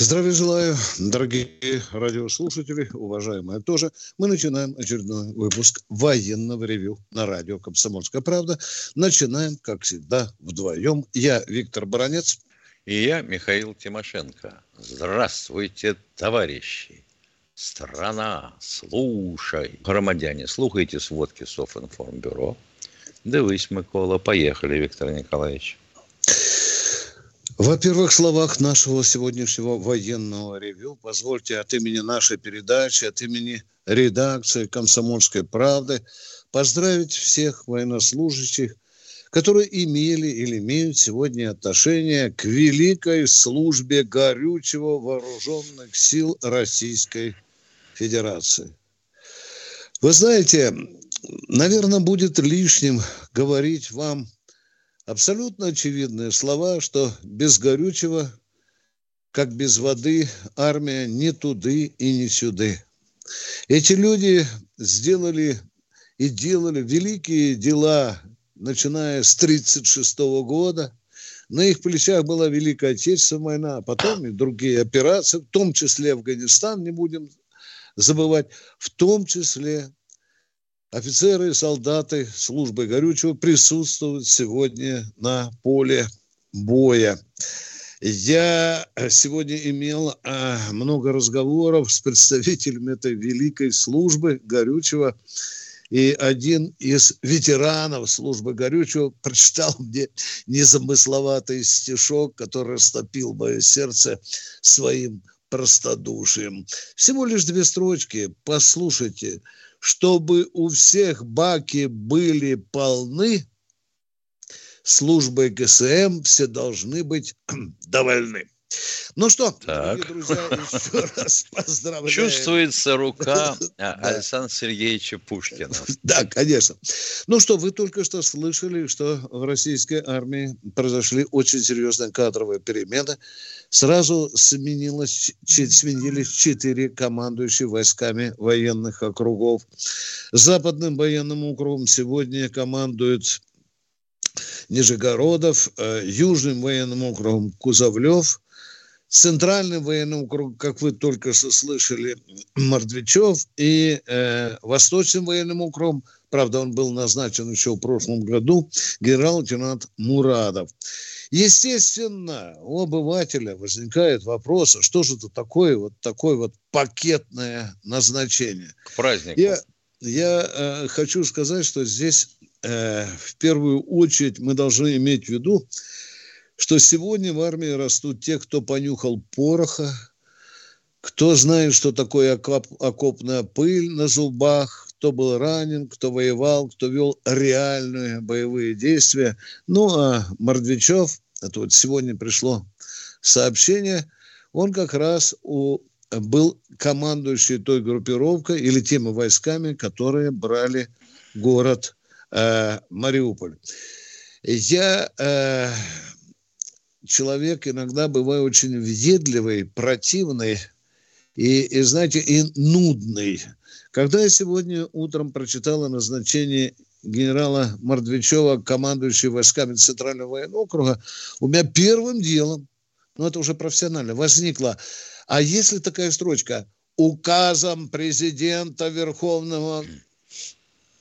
Здравия желаю, дорогие радиослушатели, уважаемые тоже. Мы начинаем очередной выпуск военного ревю на радио «Комсомольская правда». Начинаем, как всегда, вдвоем. Я Виктор Баранец. И я Михаил Тимошенко. Здравствуйте, товарищи. Страна, слушай. Громадяне, слухайте сводки Софинформбюро. Дивись, Микола. Поехали, Виктор Николаевич. Во-первых, в словах нашего сегодняшнего военного ревю позвольте от имени нашей передачи, от имени редакции «Комсомольской правды» поздравить всех военнослужащих, которые имели или имеют сегодня отношение к великой службе горючего вооруженных сил Российской Федерации. Вы знаете, наверное, будет лишним говорить вам абсолютно очевидные слова, что без горючего, как без воды, армия не туды и не сюды. Эти люди сделали и делали великие дела, начиная с 1936 года. На их плечах была Великая Отечественная война, а потом и другие операции, в том числе Афганистан, не будем забывать, в том числе офицеры и солдаты службы горючего присутствуют сегодня на поле боя. Я сегодня имел а, много разговоров с представителями этой великой службы горючего. И один из ветеранов службы горючего прочитал мне незамысловатый стишок, который растопил мое сердце своим простодушием. Всего лишь две строчки. Послушайте – чтобы у всех баки были полны, службой ГСМ все должны быть довольны. Ну что, так. друзья, еще раз поздравляю. Чувствуется рука Александра Сергеевича Пушкина. Да, конечно. Ну что, вы только что слышали, что в российской армии произошли очень серьезные кадровые перемены. Сразу сменилось, сменились четыре командующие войсками военных округов. Западным военным округом сегодня командует Нижегородов, э, Южным военным округом Кузовлев, Центральным военным округом, как вы только что слышали, Мордвичев, и э, Восточным военным округом, правда, он был назначен еще в прошлом году, генерал-лейтенант Мурадов. Естественно, у обывателя возникает вопрос, а что же это такое вот такое вот пакетное назначение? К празднику. Я, я э, хочу сказать, что здесь э, в первую очередь мы должны иметь в виду, что сегодня в армии растут те, кто понюхал пороха, кто знает, что такое окоп, окопная пыль на зубах, кто был ранен, кто воевал, кто вел реальные боевые действия. Ну, а Мордвичев, это вот сегодня пришло сообщение, он как раз у, был командующий той группировкой или теми войсками, которые брали город э, Мариуполь. Я э, человек иногда бывает очень въедливый, противный и, и, знаете, и нудный. Когда я сегодня утром прочитал о назначении генерала Мордвичева, командующего войсками Центрального военного округа, у меня первым делом, ну это уже профессионально, возникла, а если такая строчка, указом президента Верховного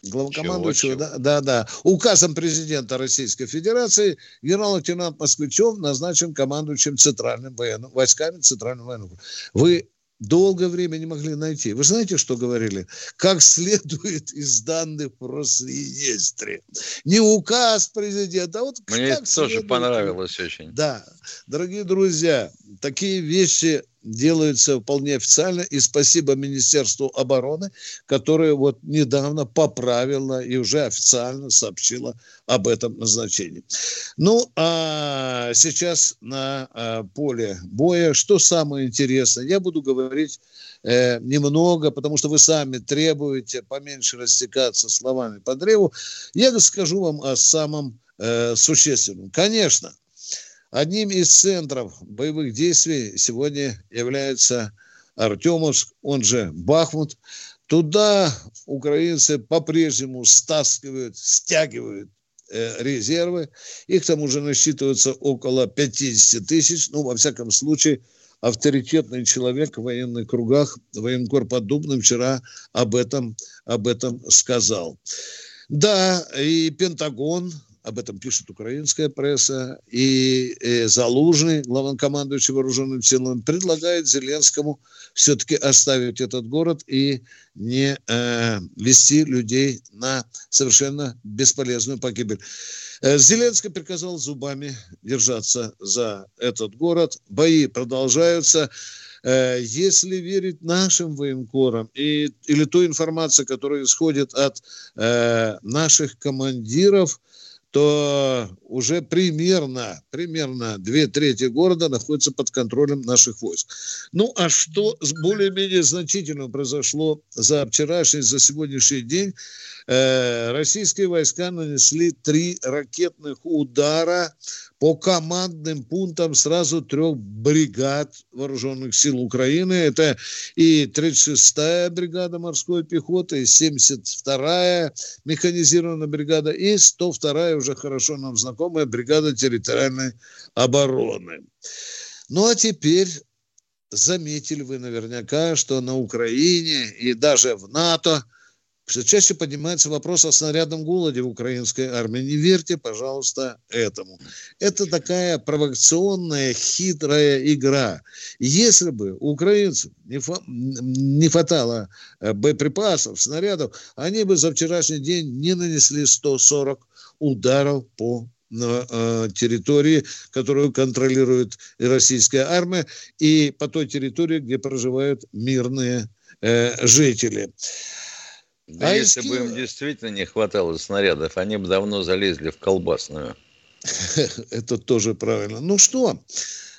главнокомандующего, да, да, да, указом президента Российской Федерации генерал-лейтенант Москвичев назначен командующим центральным военным войсками Центрального военного. Вы долгое время не могли найти. Вы знаете, что говорили? Как следует из данных в Росреестре. Не указ президента, а вот Мне это тоже понравилось очень. Да. Дорогие друзья, такие вещи делаются вполне официально. И спасибо Министерству обороны, которое вот недавно поправило и уже официально сообщило об этом назначении. Ну, а сейчас на а, поле боя, что самое интересное, я буду говорить э, немного, потому что вы сами требуете поменьше растекаться словами по древу. Я скажу вам о самом э, существенном. Конечно, одним из центров боевых действий сегодня является Артемовск, он же Бахмут. Туда украинцы по-прежнему стаскивают, стягивают э, резервы. Их там уже насчитывается около 50 тысяч. Ну, во всяком случае, авторитетный человек в военных кругах, военкор Поддубный вчера об этом, об этом сказал. Да, и Пентагон, об этом пишет украинская пресса, и, и Залужный, главнокомандующий вооруженным силами, предлагает Зеленскому все-таки оставить этот город и не э, вести людей на совершенно бесполезную погибель. Э, Зеленский приказал зубами держаться за этот город. Бои продолжаются. Э, если верить нашим военкорам и, или той информации, которая исходит от э, наших командиров, то уже примерно, примерно две трети города находятся под контролем наших войск. Ну, а что более-менее значительно произошло за вчерашний, за сегодняшний день? Э, российские войска нанесли три ракетных удара по командным пунктам сразу трех бригад вооруженных сил Украины. Это и 36-я бригада морской пехоты, и 72-я механизированная бригада, и 102-я уже хорошо нам знакомая бригада территориальной обороны. Ну а теперь заметили вы наверняка, что на Украине и даже в НАТО – все чаще поднимается вопрос о снарядном голоде в украинской армии. Не верьте, пожалуйста, этому. Это такая провокационная, хитрая игра. Если бы у украинцев не, фа- не хватало э, боеприпасов, снарядов, они бы за вчерашний день не нанесли 140 ударов по э, территории, которую контролирует и российская армия, и по той территории, где проживают мирные э, жители. Да а если бы им действительно не хватало снарядов, они бы давно залезли в колбасную. Это тоже правильно. Ну что,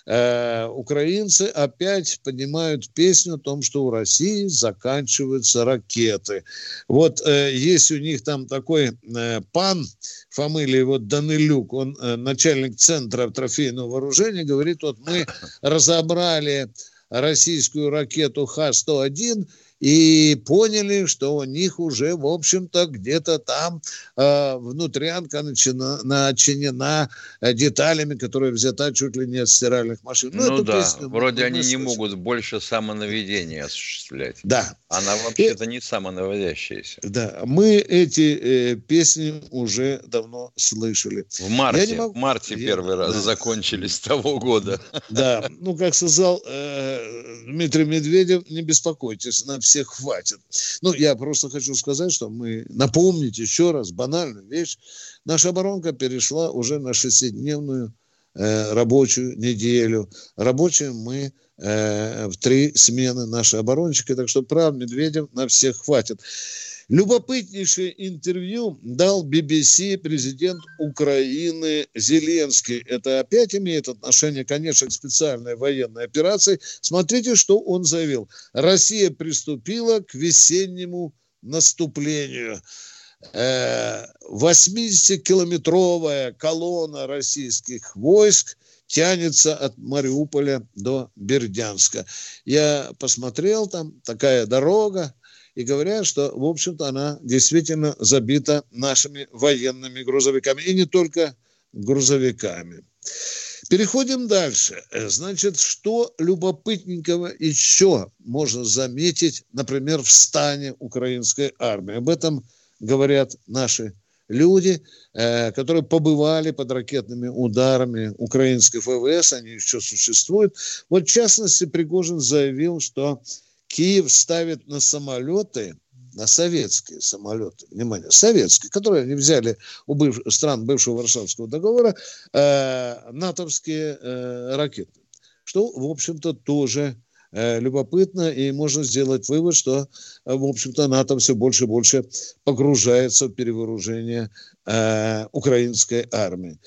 э, украинцы опять поднимают песню о том, что у России заканчиваются ракеты. Вот э, есть у них там такой э, пан, фамилия его Данилюк, он начальник центра трофейного вооружения, говорит, вот мы разобрали российскую ракету Х-101, и поняли, что у них уже, в общем-то, где-то там э, внутрянка начина, начинена э, деталями, которые взята чуть ли не от стиральных машин. Ну, ну да, песню, вроде они не могут больше самонаведения осуществлять. Да. Она вообще-то и, не самонаводящаяся. Да, мы эти э, песни уже давно слышали. В марте, могу... в марте Я... первый раз да. закончились того года. Да, ну, как сказал э, Дмитрий Медведев, не беспокойтесь, на всех хватит. Ну, я просто хочу сказать, что мы напомнить еще раз банальную вещь. Наша оборонка перешла уже на шестидневную э, рабочую неделю. Рабочие мы э, в три смены наши оборонщики, так что прав Медведев на всех хватит. Любопытнейшее интервью дал BBC президент Украины Зеленский. Это опять имеет отношение, конечно, к специальной военной операции. Смотрите, что он заявил. Россия приступила к весеннему наступлению. 80-километровая э, колонна российских войск тянется от Мариуполя до Бердянска. Я посмотрел, там такая дорога, и говорят, что, в общем-то, она действительно забита нашими военными грузовиками. И не только грузовиками. Переходим дальше. Значит, что любопытненького еще можно заметить, например, в стане украинской армии? Об этом говорят наши люди, э, которые побывали под ракетными ударами украинской ФВС, они еще существуют. Вот, в частности, Пригожин заявил, что Киев ставит на самолеты, на советские самолеты, внимание, советские, которые они взяли у быв... стран бывшего Варшавского договора, э, натовские э, ракеты. Что, в общем-то, тоже любопытно, и можно сделать вывод, что, э, в общем-то, НАТО все больше и больше погружается в перевооружение э, украинской армии.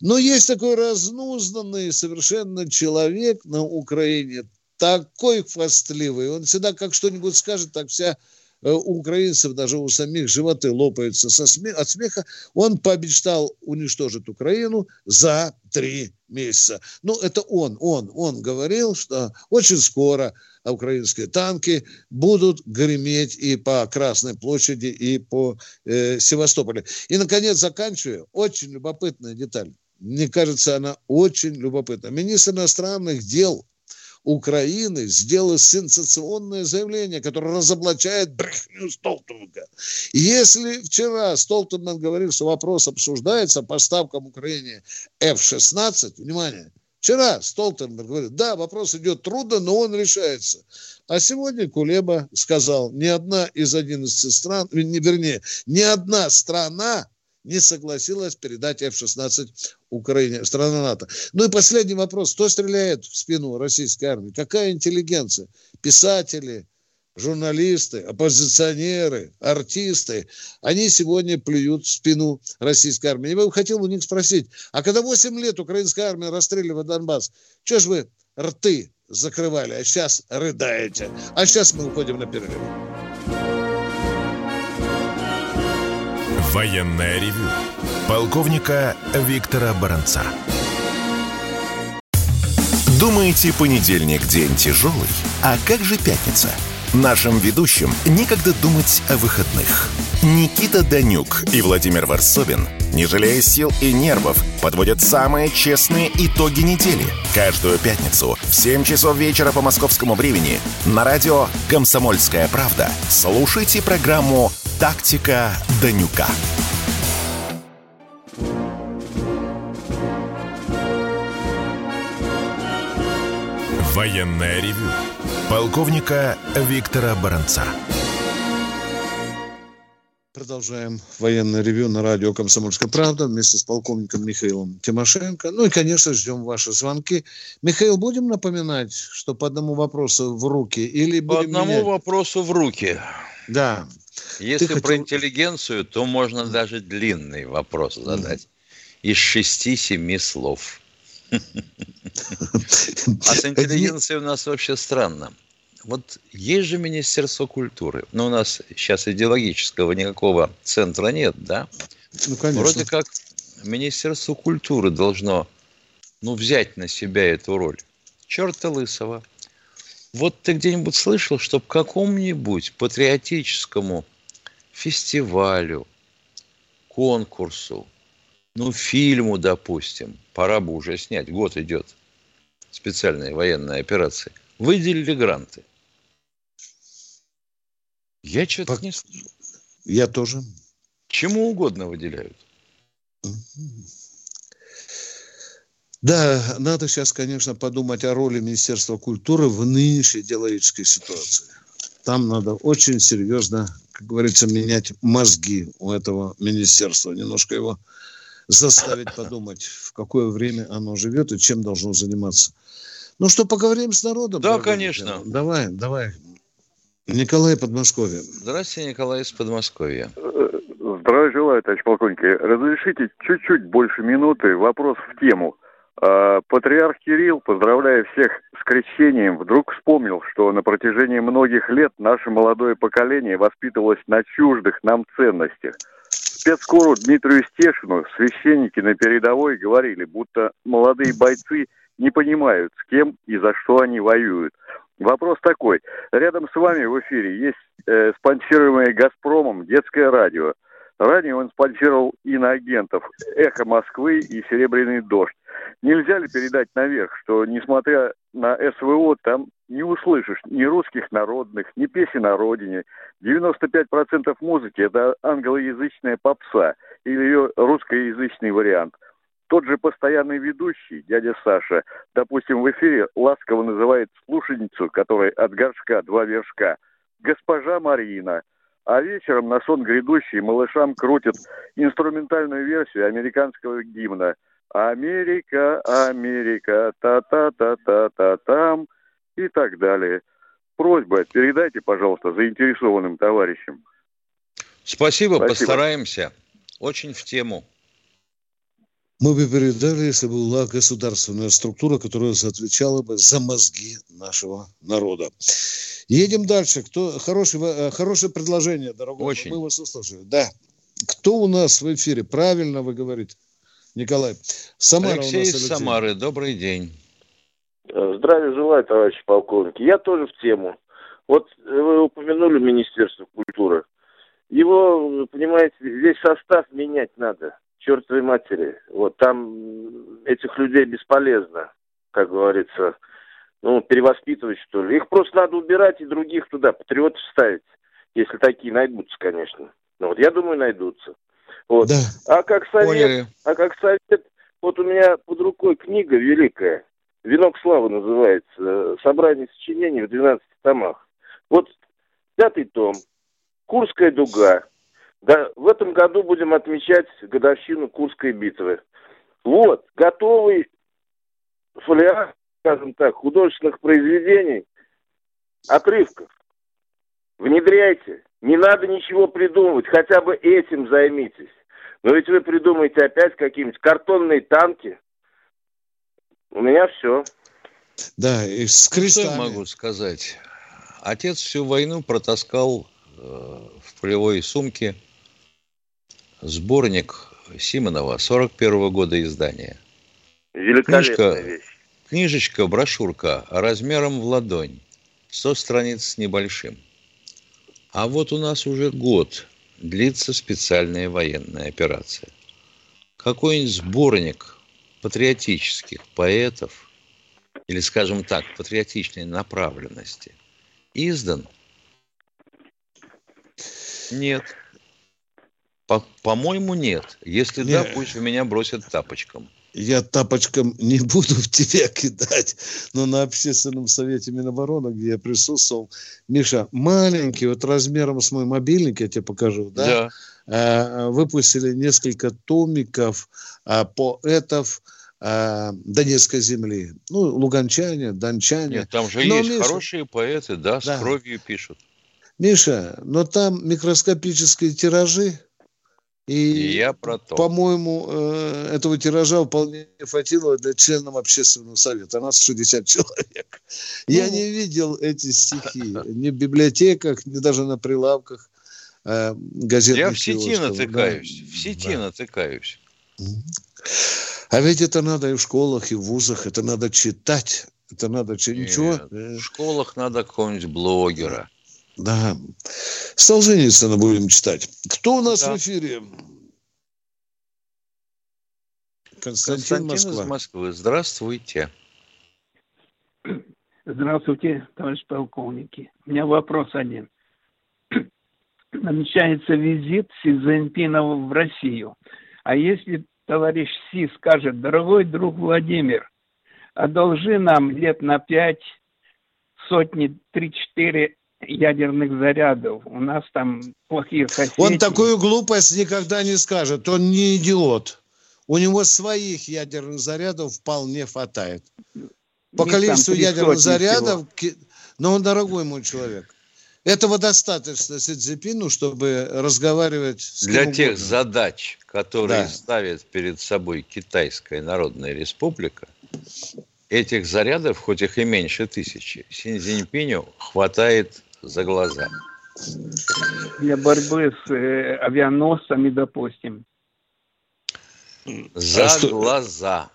Но есть такой разнузданный совершенно человек на Украине, такой хвастливый. Он всегда как что-нибудь скажет, так вся Э, у украинцев, даже у самих животы лопаются со смех, от смеха, он пообещал уничтожить Украину за три месяца. Ну, это он, он, он говорил, что очень скоро украинские танки будут греметь и по Красной площади, и по э, Севастополю. И, наконец, заканчиваю. Очень любопытная деталь. Мне кажется, она очень любопытна. Министр иностранных дел Украины сделал сенсационное заявление, которое разоблачает брехню Столтенберга. Если вчера Столтенберг говорил, что вопрос обсуждается поставкам Украине F-16, внимание, Вчера Столтенберг говорит, да, вопрос идет трудно, но он решается. А сегодня Кулеба сказал, ни одна из 11 стран, вернее, ни одна страна не согласилась передать F-16 Украине, страна НАТО. Ну и последний вопрос. Кто стреляет в спину российской армии? Какая интеллигенция? Писатели, журналисты, оппозиционеры, артисты, они сегодня плюют в спину российской армии. Я бы хотел у них спросить, а когда 8 лет украинская армия расстреливает Донбасс, что же вы рты закрывали, а сейчас рыдаете? А сейчас мы уходим на перерыв. Военное ревю полковника Виктора Баранца. Думаете, понедельник день тяжелый? А как же пятница? Нашим ведущим некогда думать о выходных. Никита Данюк и Владимир Варсобин, не жалея сил и нервов, подводят самые честные итоги недели. Каждую пятницу в 7 часов вечера по московскому времени на радио «Комсомольская правда» слушайте программу «Тактика Данюка». Военное ревю полковника Виктора Баранца. Продолжаем военное ревю на радио «Комсомольская правда» вместе с полковником Михаилом Тимошенко. Ну и, конечно, ждем ваши звонки. Михаил, будем напоминать, что по одному вопросу в руки или По одному менять? вопросу в руки. Да. Если Ты про хотел... интеллигенцию, то можно даже длинный вопрос задать. Из шести-семи слов. А с интеллигенцией у нас вообще странно. Вот есть же Министерство культуры, но у нас сейчас идеологического никакого центра нет, да? Ну, конечно. Вроде как Министерство культуры должно ну, взять на себя эту роль. Черта лысого. Вот ты где-нибудь слышал, что к какому-нибудь патриотическому фестивалю, конкурсу, ну, фильму, допустим, пора бы уже снять, год идет, специальные военные операции, выделили гранты. Я что-то По... не слышу. Я тоже. Чему угодно выделяют. Да, надо сейчас, конечно, подумать о роли Министерства культуры в нынешней идеологической ситуации. Там надо очень серьезно, как говорится, менять мозги у этого министерства, немножко его заставить подумать, в какое время оно живет и чем должно заниматься. Ну что, поговорим с народом? Да, конечно. Давай, давай. Николай Подмосковье. Здравствуйте, Николай из Подмосковья. Здравия желаю, товарищ полковник. Разрешите чуть-чуть больше минуты. Вопрос в тему. А, патриарх Кирилл, поздравляя всех с крещением, вдруг вспомнил, что на протяжении многих лет наше молодое поколение воспитывалось на чуждых нам ценностях – спецкору Дмитрию Стешину священники на передовой говорили, будто молодые бойцы не понимают, с кем и за что они воюют. Вопрос такой. Рядом с вами в эфире есть э, спонсируемое «Газпромом» детское радио. Ранее он спонсировал иноагентов «Эхо Москвы» и «Серебряный дождь». Нельзя ли передать наверх, что, несмотря на СВО, там не услышишь ни русских народных, ни песен о родине. 95% музыки – это англоязычная попса или ее русскоязычный вариант. Тот же постоянный ведущий, дядя Саша, допустим, в эфире ласково называет слушательницу, которая от горшка два вершка, госпожа Марина. А вечером на сон грядущий малышам крутят инструментальную версию американского гимна – Америка, Америка, та-та-та-та-та-там. и так далее. Просьба, передайте, пожалуйста, заинтересованным товарищам. Спасибо, Спасибо. постараемся. Очень в тему. Мы бы передали, если бы была государственная структура, которая отвечала бы за мозги нашего народа. Едем дальше. Кто хорошее, э, хорошее предложение, дорогой. Очень. Мы вас услышали. Да. Кто у нас в эфире? Правильно вы говорите, Николай. Самара Алексей, у нас, Алексей. из Самары. Добрый день. Э, здравия желаю, товарищи полковники. Я тоже в тему. Вот вы упомянули Министерство культуры. Его, понимаете, весь состав менять надо. Чертовой матери. Вот там этих людей бесполезно, как говорится, ну, перевоспитывать, что ли. Их просто надо убирать и других туда, патриотов ставить. Если такие найдутся, конечно. Ну, вот я думаю, найдутся. Вот. Да. А как совет, Поняли. а как совет, вот у меня под рукой книга великая, «Венок славы» называется, собрание сочинений в 12 томах. Вот пятый том, Курская дуга. Да, в этом году будем отмечать годовщину Курской битвы. Вот, готовый фолиант, скажем так, художественных произведений, отрывков. Внедряйте. Не надо ничего придумывать, хотя бы этим займитесь. Но ведь вы придумаете опять какие-нибудь картонные танки. У меня все. Да, и с крестами. Что я могу сказать? Отец всю войну протаскал э, в полевой сумке сборник Симонова 41 -го года издания. Великолепная Книжка, вещь. Книжечка, брошюрка размером в ладонь. 100 страниц с небольшим. А вот у нас уже год длится специальная военная операция. Какой-нибудь сборник патриотических поэтов, или, скажем так, патриотичной направленности, издан? Нет. По- по-моему, нет. Если нет. да, пусть в меня бросят тапочком я тапочком не буду в тебя кидать, но на общественном совете Минобороны, где я присутствовал, Миша, маленький, вот размером с мой мобильник, я тебе покажу, да, да. выпустили несколько томиков а, поэтов а, Донецкой земли. Ну, луганчане, дончане. Нет, там же но, есть Миша, хорошие поэты, да, с да. кровью пишут. Миша, но там микроскопические тиражи, и, я про то. По-моему, э, этого тиража вполне хватило для членов общественного совета. Нас 60 человек. Ну, я не видел эти стихи ни в библиотеках, ни даже на прилавках э, газетных Я в сети натыкаюсь. Да. В сети да. натыкаюсь. А ведь это надо и в школах, и в вузах. Это надо читать. Это надо читать. Ничего. В школах надо какого-нибудь блогера. Да. Солженицына будем читать. Кто у нас да. в эфире? Константин, Константин Москва. из Москвы. Здравствуйте. Здравствуйте, товарищ полковники. У меня вопрос один. Намечается визит Си Цзиньпина в Россию. А если товарищ Си скажет, дорогой друг Владимир, одолжи нам лет на пять сотни, три-четыре ядерных зарядов. У нас там плохие соседи. Он такую глупость никогда не скажет. Он не идиот. У него своих ядерных зарядов вполне хватает. По Них количеству ядерных зарядов... Всего. Но он дорогой мой человек. Этого достаточно Си Цзепину, чтобы разговаривать с Для тех угодно. задач, которые да. ставит перед собой Китайская Народная Республика, этих зарядов, хоть их и меньше тысячи, Синьцзиньпиню хватает за глаза. Для борьбы с э, авианосцами, допустим. За а глаза.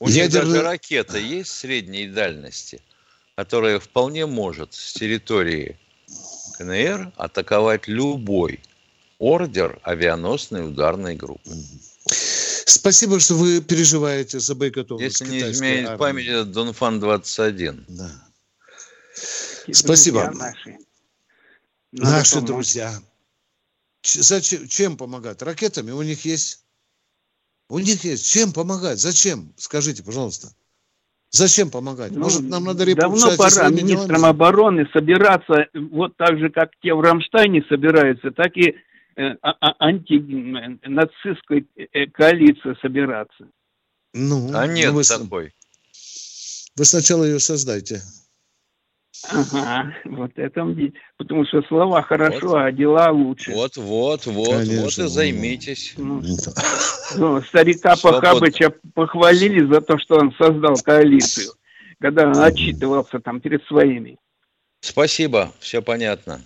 У них даже ракета есть средней дальности, которая вполне может с территории КНР атаковать любой ордер авианосной ударной группы. Спасибо, что вы переживаете за боекотовность Если не изменить память, это Донфан-21. Да. Спасибо. Наши, наши друзья. Зачем, чем помогать? Ракетами у них есть. У них есть. Чем помогать? Зачем? Скажите, пожалуйста. Зачем помогать? Ну, Может, нам надо Давно пора министрам обороны собираться, вот так же, как те в Рамштайне собираются, так и э, а, а, антинацистской э, коалиции собираться. Ну, а нет ну вы... такой. Вы сначала ее создайте. Ага, вот это потому что слова хорошо, вот. а дела лучше. Вот, вот, вот, Конечно. вот и займитесь. Ну, ну, старика Пахабыча похвалили за то, что он создал коалицию, когда он отчитывался там перед своими. Спасибо, все понятно.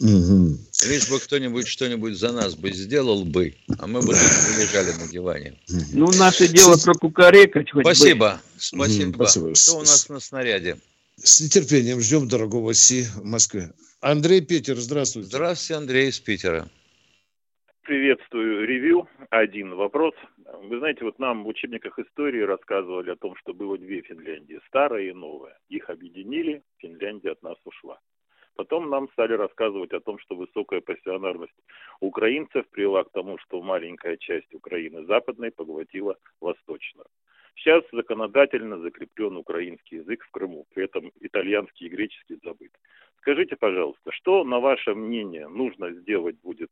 Угу. Лишь бы кто-нибудь что-нибудь за нас бы сделал бы, а мы бы лежали на диване. Ну, наше дело про кукарекать хоть Спасибо, бы. спасибо. спасибо. Кто у нас на снаряде? С нетерпением ждем дорогого Си в Москве. Андрей Питер, здравствуйте. Здравствуйте, Андрей из Питера. Приветствую ревью. Один вопрос. Вы знаете, вот нам в учебниках истории рассказывали о том, что было две Финляндии, старая и новая. Их объединили, Финляндия от нас ушла. Потом нам стали рассказывать о том, что высокая пассионарность украинцев привела к тому, что маленькая часть Украины западной поглотила восточную. Сейчас законодательно закреплен украинский язык в Крыму, при этом итальянский и греческий забыт. Скажите, пожалуйста, что, на ваше мнение, нужно сделать будет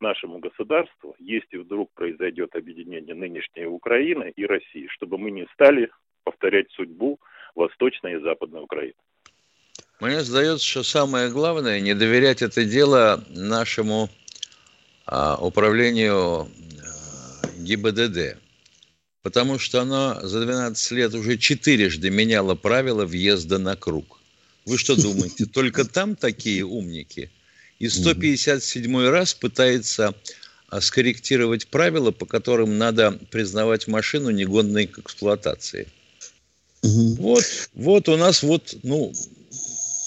нашему государству, если вдруг произойдет объединение нынешней Украины и России, чтобы мы не стали повторять судьбу Восточной и Западной Украины? Мне сдается, что самое главное не доверять это дело нашему а, управлению а, ГИБДД, потому что оно за 12 лет уже четырежды меняло правила въезда на круг. Вы что думаете, только там такие умники? И 157 раз пытается а, скорректировать правила, по которым надо признавать машину негодной к эксплуатации. Вот, вот у нас вот, ну,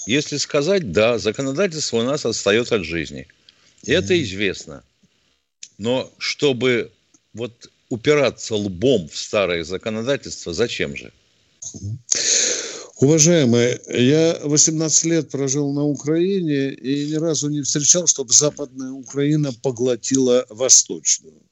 если сказать, да, законодательство у нас отстает от жизни. Это известно. Но чтобы вот упираться лбом в старое законодательство, зачем же? Уважаемые, я 18 лет прожил на Украине и ни разу не встречал, чтобы Западная Украина поглотила Восточную.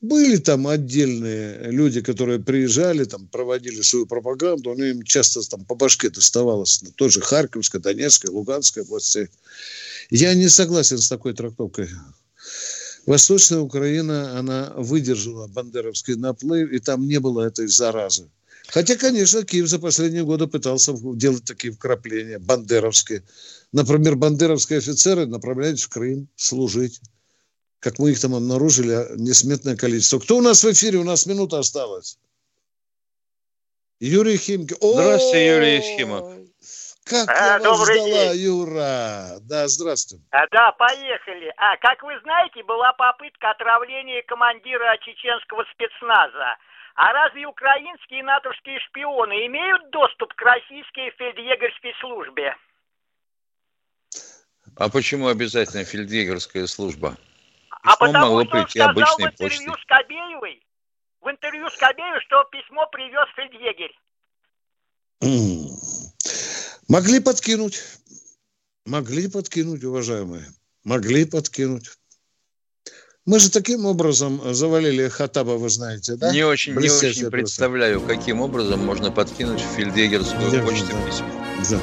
Были там отдельные люди, которые приезжали, там проводили свою пропаганду, но им часто там по башке доставалось тоже Харьковская, Донецкая, Луганская области. Я не согласен с такой трактовкой. Восточная Украина, она выдержала бандеровский наплыв, и там не было этой заразы. Хотя, конечно, Киев за последние годы пытался делать такие вкрапления бандеровские. Например, бандеровские офицеры направлялись в Крым служить как мы их там обнаружили, а, несметное количество. Кто у нас в эфире? У нас минута осталась. Юрий Химки. Здравствуйте, Юрий Ефимов. Как а, я вас ждала, день. Юра. Да, здравствуйте. А, да, поехали. А, как вы знаете, была попытка отравления командира чеченского спецназа. А разве украинские и натовские шпионы имеют доступ к российской фельдъегерской службе? А почему обязательно фельдъегерская служба? А письмо а потому могло что прийти он сказал в интервью почтой. Скобеевой, в интервью Скобеевой, что письмо привез фельдъегерь. Могли подкинуть. Могли подкинуть, уважаемые. Могли подкинуть. Мы же таким образом завалили Хатаба, вы знаете, да? Не очень, не очень представляю, каким образом можно подкинуть в фельдъегерскую да, почту да, письмо. Да.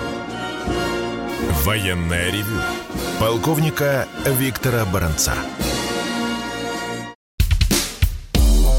Военная ревю. Полковника Виктора Баранца.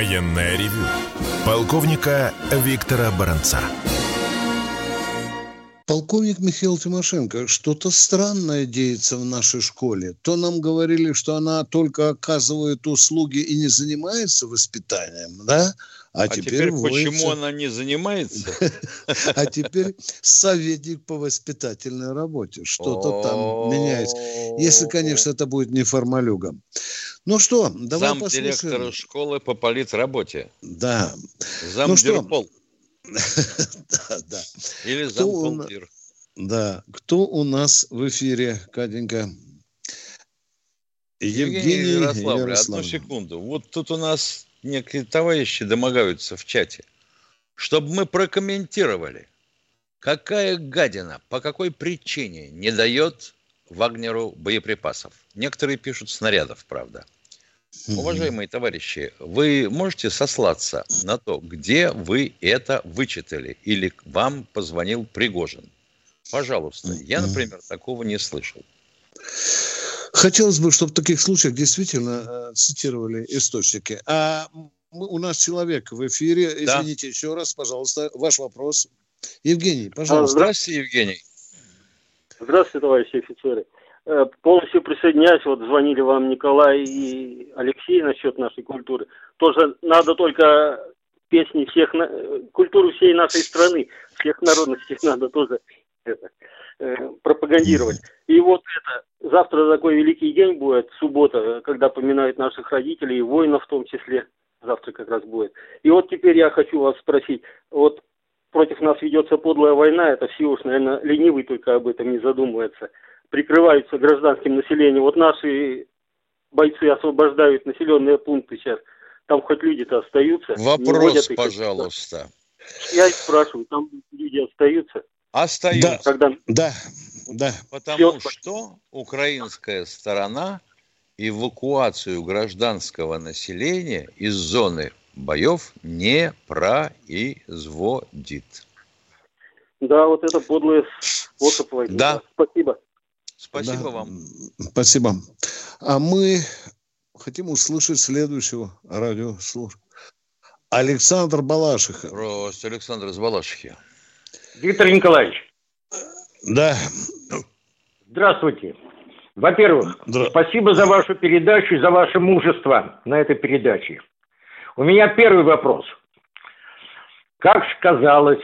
Военное ревю полковника Виктора Баранца. Полковник Михаил Тимошенко, что-то странное деется в нашей школе. То нам говорили, что она только оказывает услуги и не занимается воспитанием, да? А, а теперь, теперь вводится... почему она не занимается? А теперь советник по воспитательной работе. Что-то там меняется. Если, конечно, это будет не формалюга. Ну что, давай Зам послушаем. директора школы по политработе. Да. Зам ну дирпол. да, да. Или зам Да. Кто у нас в эфире, Катенька? Евгений, Евгений Ярославль. Одну секунду. Вот тут у нас некие товарищи домогаются в чате, чтобы мы прокомментировали, какая гадина, по какой причине не дает Вагнеру боеприпасов. Некоторые пишут снарядов, правда. Уважаемые товарищи, вы можете сослаться на то, где вы это вычитали или вам позвонил Пригожин? Пожалуйста. Я, например, такого не слышал. Хотелось бы, чтобы в таких случаях действительно э, цитировали источники. А у нас человек в эфире. Извините да. еще раз, пожалуйста, ваш вопрос. Евгений, пожалуйста. Здравствуйте, Евгений. Здравствуйте, товарищи офицеры. Э, полностью присоединяюсь. Вот звонили вам Николай и Алексей насчет нашей культуры. Тоже надо только песни всех, культуру всей нашей страны, всех народностей надо тоже это, э, пропагандировать. И вот это, завтра такой великий день будет, суббота, когда поминают наших родителей и воинов в том числе завтра как раз будет. И вот теперь я хочу вас спросить, вот против нас ведется подлая война, это все уж, наверное, ленивый только об этом не задумывается. Прикрываются гражданским населением. Вот наши бойцы освобождают населенные пункты сейчас. Там хоть люди-то остаются. Вопрос, пожалуйста. Я спрашиваю, там люди остаются? Остаются. Да, Когда... да, да. Потому Все. что украинская сторона эвакуацию гражданского населения из зоны боев не производит. Да, вот это подлый способ войны. Да. Спасибо. Спасибо да. вам. Спасибо. А мы хотим услышать следующего радиослушателя. Александр Балашиха. Здравствуйте, Александр из Балашихи. Виктор Николаевич. Да. Здравствуйте. Во-первых, да. спасибо за вашу передачу и за ваше мужество на этой передаче. У меня первый вопрос. Как сказалось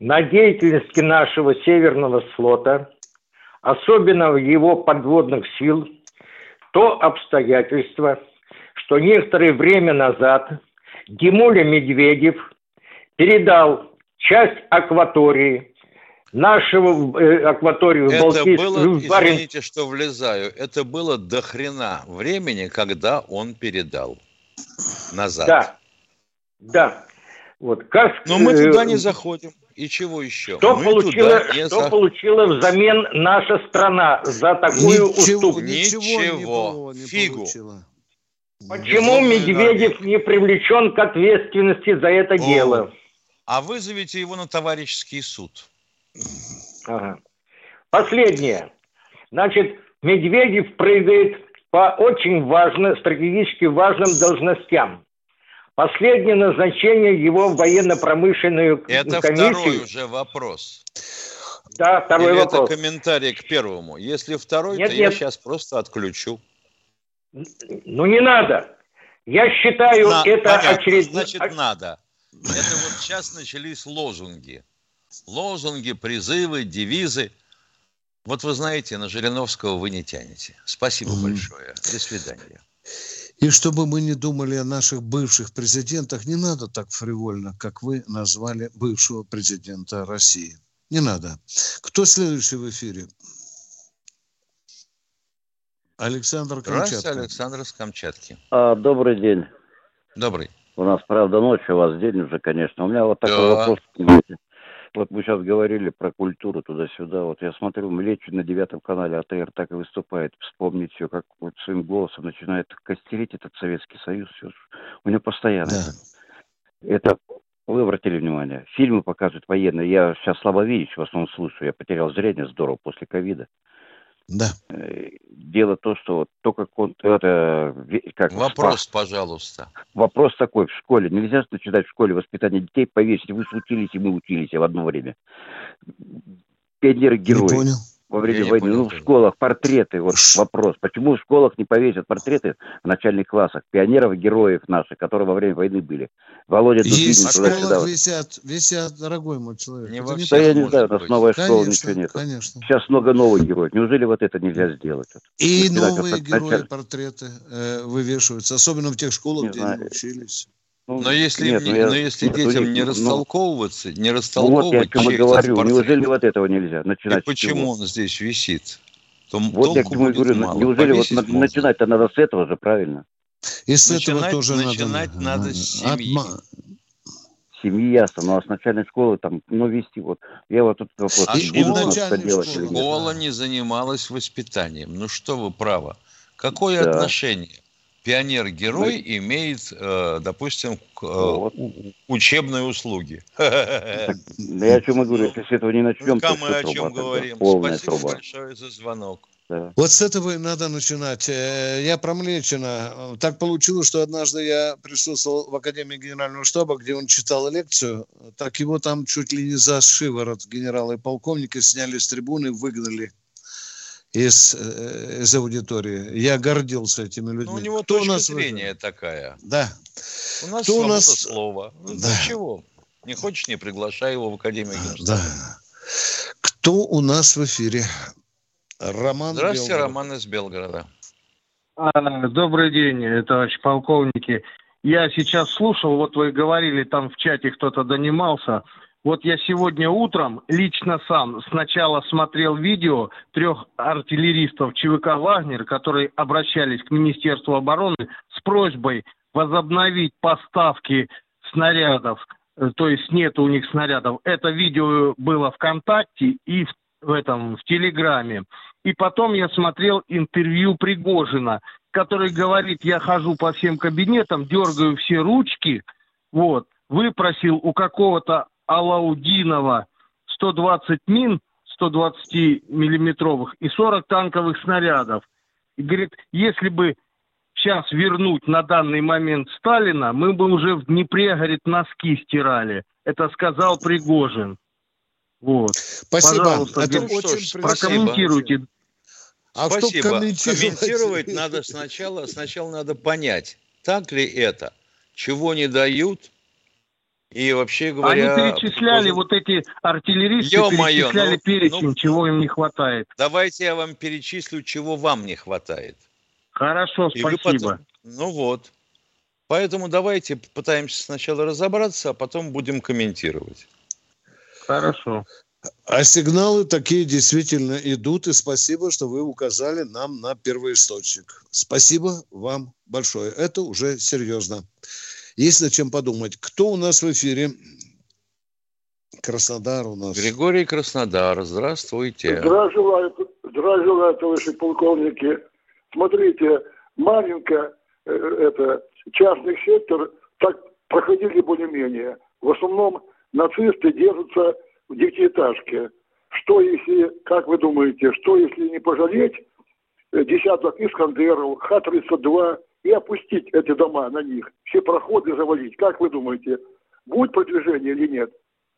на деятельности нашего Северного флота, особенно в его подводных сил, то обстоятельство, что некоторое время назад Димуля Медведев передал часть акватории нашего э, акваторию это Балтийского... Было, извините, что влезаю, это было до хрена времени, когда он передал назад. Да, да. Вот, как, Но мы туда э, не заходим. И чего еще? Что, получила, что за... получила взамен наша страна за такую ничего, уступку? Ничего. ничего. Не Фигу. Получила. Почему Медведев не привлечен к ответственности за это О. дело? А вызовите его на товарищеский суд. Ага. Последнее. Значит, Медведев прыгает по очень важным, стратегически важным должностям. Последнее назначение его в военно-промышленную Это комиссию. Это второй уже вопрос. Да, второй Или вопрос. это комментарий к первому. Если второй, нет, то нет. я сейчас просто отключу. Ну не надо. Я считаю, На, это очередное... Значит, надо. Это вот сейчас начались лозунги лозунги, призывы, девизы. Вот вы знаете, на Жириновского вы не тянете. Спасибо mm большое. До свидания. И чтобы мы не думали о наших бывших президентах, не надо так фривольно, как вы назвали бывшего президента России. Не надо. Кто следующий в эфире? Александр Камчатка. Здравствуйте, Александр из Камчатки. А, добрый день. Добрый. У нас, правда, ночь, у вас день уже, конечно. У меня вот такой да. вопрос. Вот мы сейчас говорили про культуру туда-сюда. Вот я смотрю, Млечин на девятом канале АТР так и выступает. Вспомнить все, как вот своим голосом начинает костерить этот Советский Союз. Все. У него постоянно. Да. Это вы обратили внимание. Фильмы показывают военные. Я сейчас слабо видеть, в основном слышу. Я потерял зрение здорово после ковида. Да. Э, дело то, что то, как он... Это, как Вопрос, спас. пожалуйста. Вопрос такой. В школе. Нельзя начинать в школе воспитание детей повесить. Вы учились, и мы учились в одно время. Пионеры-герои. Не понял во время войны. Понял, ну, в школах портреты, вот вопрос. Почему в школах не повесят портреты в начальных классах пионеров, героев наших, которые во время войны были? Володя Дубинин Есть в школах висят, висят, дорогой мой человек. Не не да я не знаю, у нас новая школа, ничего нет. Конечно. Сейчас много новых героев. Неужели вот это нельзя сделать? И новые герои, началь... портреты э, вывешиваются, особенно в тех школах, не где знаю. они учились. Ну, но если, нет, не, ну, я, но если нет, детям не ну, растолковываться, не растолковывать ну, вот я чему говорю, неужели вот этого нельзя начинать? И почему он здесь висит? То вот я к чему говорю, мало. неужели вот можно. начинать-то надо с этого же, правильно? И с начинать, этого тоже начинать надо, надо с семьи. Отма... семьи ясно, ну а с начальной школы там, ну вести вот, я вот тут вопрос, а школа, делать школа не занималась воспитанием, ну что вы право, какое да. отношение? Пионер-герой да. имеет, э, допустим, к, э, вот. учебные услуги. Да я о чем и говорю, если с этого не начнем, то мы о чем говорим. Спасибо большое за звонок. Да. Вот с этого и надо начинать. Э, я про Млечина. Так получилось, что однажды я присутствовал в Академии Генерального штаба, где он читал лекцию. Так его там чуть ли не за шиворот генерала и полковника сняли с трибуны, выгнали из, э, из аудитории. Я гордился этими людьми. Ну, у него Кто точка у нас зрения выиграл? такая. Да. У нас Кто у нас слово. Ну, да. чего? Не хочешь, не приглашай его в Академию Генштаба. Да. Кто у нас в эфире? Роман Здравствуйте, Белгород. Роман из Белгорода. А, добрый день, товарищ полковники. Я сейчас слушал, вот вы говорили, там в чате кто-то донимался. Вот я сегодня утром лично сам сначала смотрел видео трех артиллеристов ЧВК «Вагнер», которые обращались к Министерству обороны с просьбой возобновить поставки снарядов, э, то есть нет у них снарядов. Это видео было ВКонтакте и в в этом, в Телеграме. И потом я смотрел интервью Пригожина, который говорит, я хожу по всем кабинетам, дергаю все ручки, вот, выпросил у какого-то Алаудинова 120 мин 120 миллиметровых и 40 танковых снарядов. И говорит, если бы сейчас вернуть на данный момент Сталина, мы бы уже в Днепре, говорит, носки стирали. Это сказал Пригожин. Вот. Спасибо. Пожалуйста, Это ну, очень прокомментируйте. А Спасибо. Комментировать надо сначала, сначала надо понять, так ли это, чего не дают, и вообще говоря... Они перечисляли, вот эти артиллеристы Ё-моё, перечисляли ну, перечень, ну, чего им не хватает. Давайте я вам перечислю, чего вам не хватает. Хорошо, и спасибо. Потом, ну вот. Поэтому давайте попытаемся сначала разобраться, а потом будем комментировать. Хорошо. А сигналы такие действительно идут, и спасибо, что вы указали нам на первоисточник. Спасибо вам большое. Это уже серьезно. Есть над чем подумать. Кто у нас в эфире? Краснодар у нас. Григорий Краснодар, здравствуйте. Здравия желаю, товарищи полковники. Смотрите, маленько, э, это, частный сектор, так проходили более-менее. В основном нацисты держатся в девятиэтажке. Что если, как вы думаете, что если не пожалеть э, десяток Искандеров, Х-32 и опустить эти дома на них, все проходы завалить? Как вы думаете, будет продвижение или нет?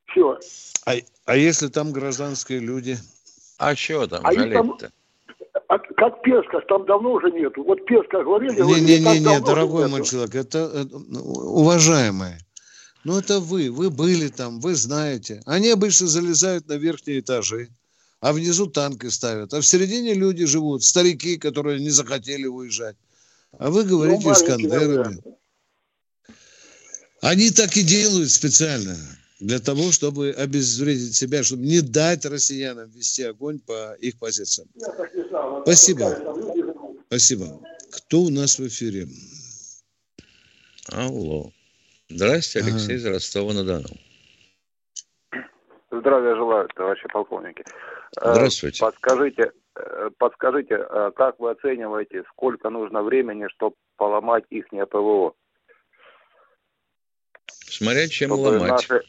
Все. А, а если там гражданские люди? А что там а жалеть-то? А, как Песках, там давно уже нету. Вот Песках говорили... Не-не-не, дорогой мой человек, это, это ну, уважаемые. Ну, это вы, вы были там, вы знаете. Они обычно залезают на верхние этажи, а внизу танки ставят. А в середине люди живут, старики, которые не захотели уезжать. А вы говорите ну, Искандерами. Они так и делают специально для того, чтобы обезвредить себя, чтобы не дать россиянам вести огонь по их позициям. Спасибо. Спасибо. Кто у нас в эфире? Алло. Здравствуйте, Алексей ага. из Ростова-на-Дону. Здравия желаю, товарищи полковники. Э, Здравствуйте. Подскажите, э, подскажите, э, как вы оцениваете, сколько нужно времени, чтобы поломать их ПВО? Смотря чем чтобы ломать. Наши,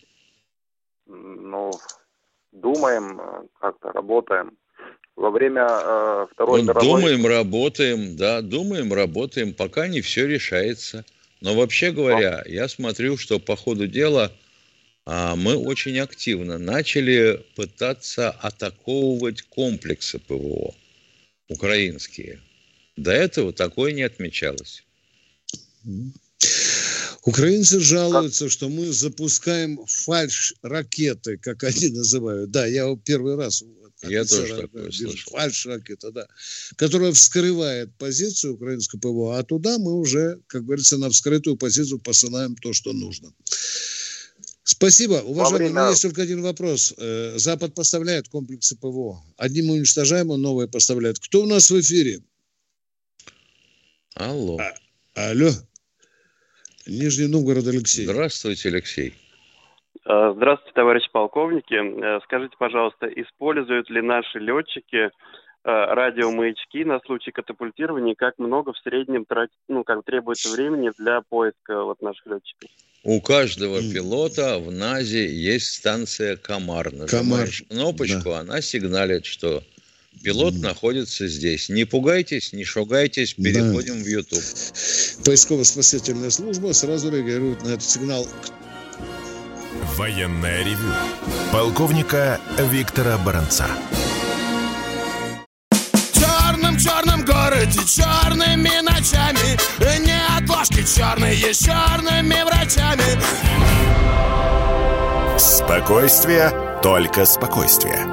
ну, думаем, как-то работаем. Во время э, Второй ну, мировой... Думаем, работаем, да, думаем, работаем, пока не все решается. Но вообще говоря, я смотрю, что по ходу дела а, мы очень активно начали пытаться атаковывать комплексы ПВО украинские. До этого такое не отмечалось. Украинцы жалуются, что мы запускаем фальш-ракеты, как они называют. Да, я первый раз я тоже такое слышал. Фальш-ракета, да. Которая вскрывает позицию украинского ПВО, а туда мы уже, как говорится, на вскрытую позицию посылаем то, что нужно. Спасибо. Уважаемый, время... у меня есть только один вопрос. Э, Запад поставляет комплексы ПВО. Одни мы уничтожаем, а новые поставляют. Кто у нас в эфире? Алло. А, алло. Нижний Новгород, Алексей. Здравствуйте, Алексей. Э, здравствуйте, товарищи полковники. Э, скажите, пожалуйста, используют ли наши летчики радиомаячки на случай катапультирования, как много в среднем тратит, ну, как требуется времени для поиска вот наших летчиков? У каждого пилота в НАЗе есть станция Комар. Нажимаешь Комар. кнопочку, да. она сигналит, что Пилот mm. находится здесь. Не пугайтесь, не шугайтесь, переходим да. в YouTube. Поисково-спасательная служба сразу реагирует на этот сигнал. Военная ревю. Полковника Виктора Баранца. Городе черными ночами Не отложки черные черными врачами Спокойствие, только спокойствие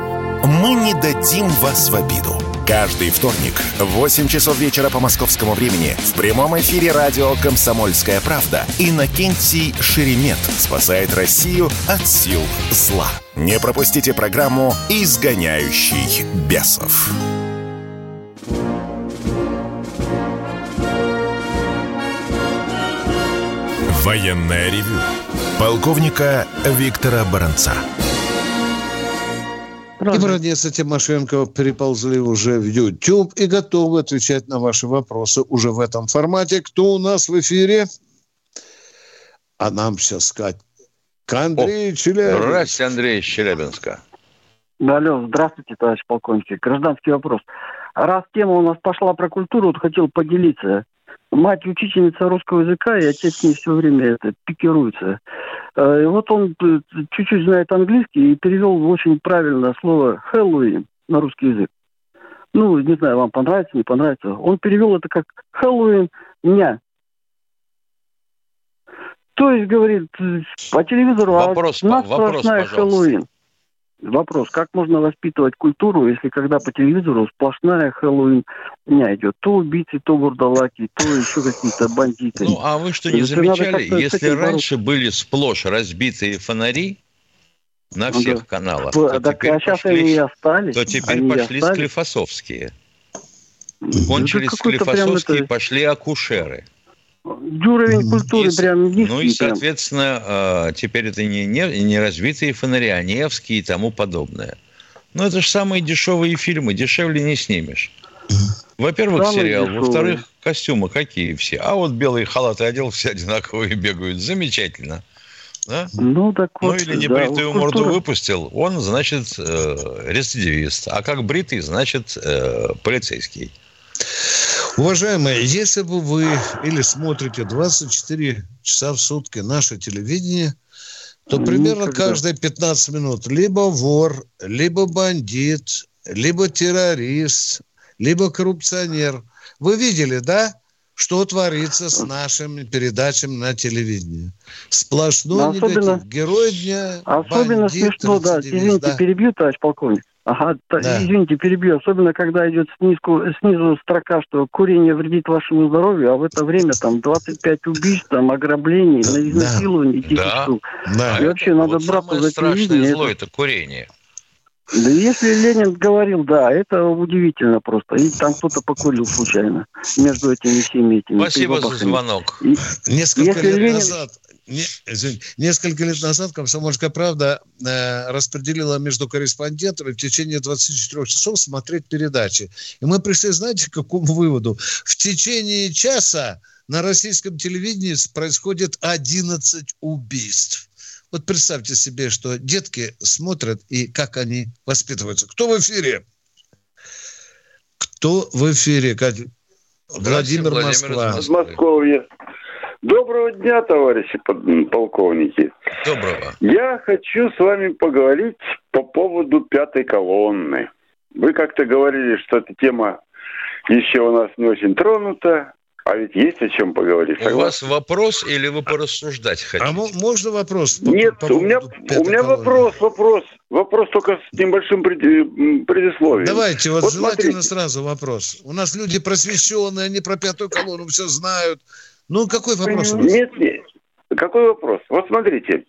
мы не дадим вас в обиду. Каждый вторник в 8 часов вечера по московскому времени в прямом эфире радио «Комсомольская правда» Иннокентий Шеремет спасает Россию от сил зла. Не пропустите программу «Изгоняющий бесов». Военная ревю. Полковника Виктора Баранца. И Бронец и Тимошенко переползли уже в YouTube и готовы отвечать на ваши вопросы уже в этом формате. Кто у нас в эфире? А нам сейчас сказать. К Андрею Челябинск. Здравствуйте, Андрей из Челябинска. Алло, здравствуйте, товарищ полковник. Гражданский вопрос. Раз тема у нас пошла про культуру, вот хотел поделиться мать учительница русского языка, и отец с ней все время это пикируется. Э, и вот он э, чуть-чуть знает английский и перевел очень правильно слово «Хэллоуин» на русский язык. Ну, не знаю, вам понравится, не понравится. Он перевел это как «Хэллоуин ня». То есть, говорит, по телевизору а вопрос, а вопрос, сплошная Хэллоуин. Вопрос, как можно воспитывать культуру, если когда по телевизору сплошная Хэллоуин дня идет? То убийцы, то бурдалаки, то еще какие-то бандиты. Ну, а вы что, не замечали, если раньше были сплошь разбитые фонари, на ну всех да. каналах. То так, теперь а сейчас пошли, они и остались. То теперь они пошли склифосовские. Кончились склифосовские, это... пошли акушеры уровень культуры и, прям низкий. Ну и, соответственно, прям. теперь это не, не, не развитые фонари, а Невские и тому подобное. Но это же самые дешевые фильмы, дешевле не снимешь. Во-первых, Самый сериал. Во-вторых, костюмы какие все. А вот белые халаты одел, все одинаковые бегают. Замечательно. Да? Ну, так ну, вот, ну или небритую да, морду культура... выпустил, он, значит, э, рецидивист. А как бритый, значит, э, полицейский. Уважаемые, если бы вы или смотрите 24 часа в сутки наше телевидение, то ну, примерно Никогда. каждые 15 минут либо вор, либо бандит, либо террорист, либо коррупционер. Вы видели, да, что творится с нашими передачами на телевидении? Сплошной ну, особенно, негатив. Герой дня, Особенно бандит, смешно, да. Извините, да. перебью, товарищ полковник. Ага, да. извините, перебью. Особенно, когда идет снизу, снизу строка, что курение вредит вашему здоровью, а в это время там 25 убийств, там ограблений, да. изнасилований, да. штук. Да. И вообще надо вот браться за телевидение. зло это... это курение. Да если Ленин говорил, да, это удивительно просто. И там кто-то покурил случайно между этими всеми этими. Спасибо за звонок. И, Несколько лет Ленин... назад не, извините, несколько лет назад «Комсомольская правда» э, распределила между корреспондентами в течение 24 часов смотреть передачи. И мы пришли, знаете, к какому выводу? В течение часа на российском телевидении происходит 11 убийств. Вот представьте себе, что детки смотрят и как они воспитываются. Кто в эфире? Кто в эфире? Владимир, Владимир Москва. Москва. Доброго дня, товарищи полковники. Доброго. Я хочу с вами поговорить по поводу пятой колонны. Вы как-то говорили, что эта тема еще у нас не очень тронута, а ведь есть о чем поговорить. Согласен? У вас вопрос или вы порассуждать хотите? А можно вопрос? По, Нет, по у меня, у меня вопрос, вопрос. Вопрос только с небольшим предисловием. Давайте, вот, вот желательно смотрите. сразу вопрос. У нас люди просвещенные, они про пятую колонну все знают. Ну, какой вопрос? Нет, нет. Какой вопрос? Вот смотрите,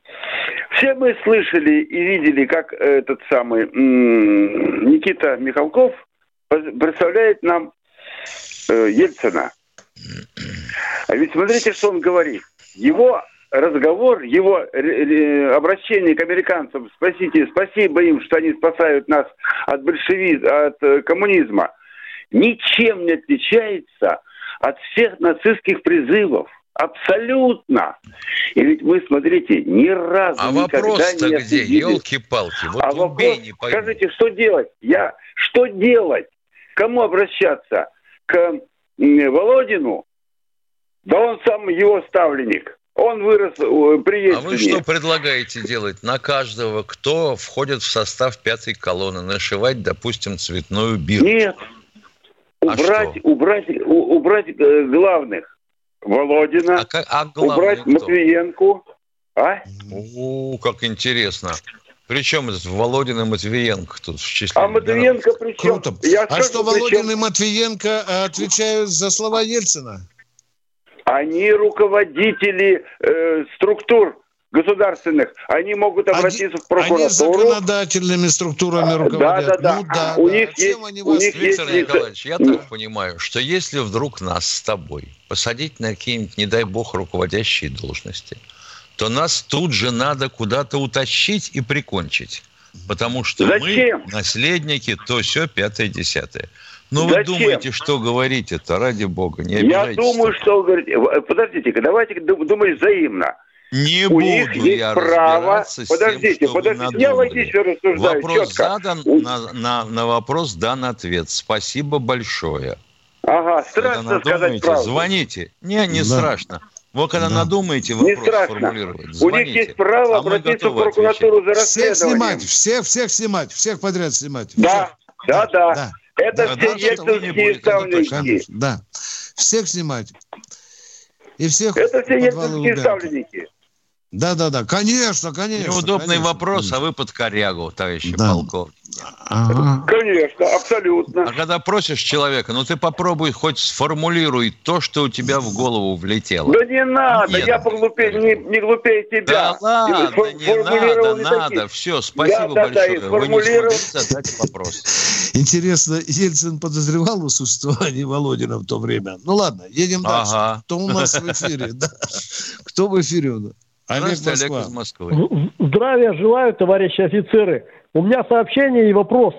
все мы слышали и видели, как этот самый Никита Михалков представляет нам э, Ельцина. А ведь смотрите, что он говорит. Его разговор, его обращение к американцам, спасите, спасибо им, что они спасают нас от большевизма, от э, коммунизма, ничем не отличается от всех нацистских призывов. Абсолютно. И ведь мы, смотрите, ни разу а вопрос-то не где? Елки-палки. Вот а вопрос, не пойму. скажите, что делать? Я, что делать? Кому обращаться? К Володину? Да он сам его ставленник. Он вырос э, при А вы что предлагаете делать? На каждого, кто входит в состав пятой колонны, нашивать, допустим, цветную бирку? Нет. А Убрать, убрать, у- убрать э, главных. Володина. А, ка- а убрать кто? Матвиенко. А? О, как интересно. Причем этот Володин и Матвиенко тут в числе. А Матвиенко при чем? Круто. Я а что Володин чем? и Матвиенко э, отвечают за слова Ельцина? Они руководители э, структур государственных. Они могут обратиться в Они прокуратуру. законодательными структурами руководят. да, да. Ну да, У да. них Чем есть- они у вас- них Виктор есть- Николаевич, я так понимаю, что если вдруг нас с тобой посадить на какие-нибудь, не дай бог, руководящие должности, то нас тут же надо куда-то утащить и прикончить. Потому что Зачем? мы наследники, то все пятое, десятое. Ну вы Зачем? думаете, что говорите-то, ради бога, не Я обижайтесь. думаю, что говорить. э, Подождите-ка, давайте ду- думать взаимно. Не У буду них есть я право. с тем, Подождите, подождите. Я логично рассуждаю. Вопрос четко. задан, на, на, на вопрос дан ответ. Спасибо большое. Ага, Когда страшно сказать надумаете, правду. звоните. Не, не Да. страшно. Вот когда Да. надумаете Не вопрос страшно. формулировать, У звоните. них есть право А обратиться в прокуратуру за Всех расследованием. снимать, всех, всех снимать, всех подряд снимать. Да, да, да. Да. Это Да, все да, не ельцинские ставленники. Да. Всех снимать. И всех Это все ельцинские ставленники. Да, да, да, конечно, конечно. Неудобный конечно, вопрос, а вы под корягу, товарищи Да. полковник. Ага. Конечно, абсолютно. А когда просишь человека, ну ты попробуй хоть сформулируй то, что у тебя в голову влетело. Да не надо, Нет. я поглупее, не, не глупее тебя. Да ладно, фор- не надо, не надо. такие. Все, спасибо Да, да, да, большое. Вы не задать вопрос. Интересно, Ельцин подозревал в существовании Володина в то время? Ну ладно, едем дальше. Ага. Кто у нас в эфире? Да. Кто в эфире? Олег Здравствуйте, Олег из Москвы. Здравия желаю, товарищи офицеры. У меня сообщение и вопрос.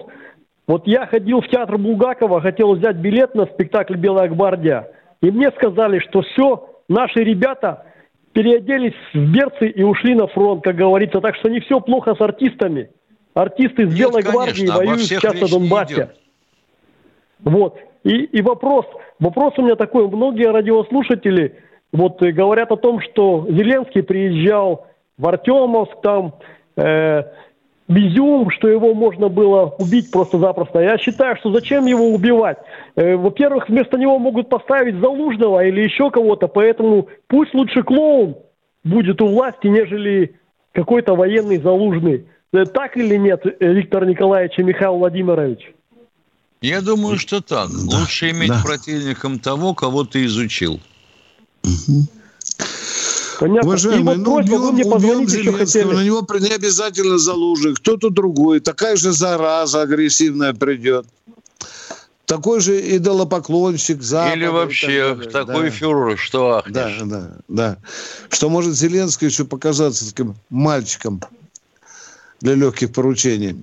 Вот я ходил в театр Булгакова, хотел взять билет на спектакль «Белая гвардия». И мне сказали, что все, наши ребята переоделись в берцы и ушли на фронт, как говорится. Так что не все плохо с артистами. Артисты с Нет, «Белой конечно, гвардии» обо воюют сейчас на Донбассе. идет. Вот. И, и вопрос, вопрос у меня такой. Многие радиослушатели вот э, говорят о том, что Зеленский приезжал в Артемовск, там, э, в Изюм, что его можно было убить просто-запросто. Я считаю, что зачем его убивать? Э, во-первых, вместо него могут поставить Залужного или еще кого-то, поэтому пусть лучше клоун будет у власти, нежели какой-то военный Залужный. Э, так или нет, э, Виктор Николаевич и Михаил Владимирович? Я думаю, что так. Лучше иметь да. противником того, кого ты изучил. Понятно. Уважаемый, и вот ну просьба, убьем, убьем Зеленского, хотели. на него не обязательно Залужный, кто-то другой, такая же зараза агрессивная придет. Такой же идолопоклонщик Запада. Или так вообще далее. такой Да. фюрер, что ахнешь. Да, да, да. Что может Зеленский еще показаться таким мальчиком для легких поручений.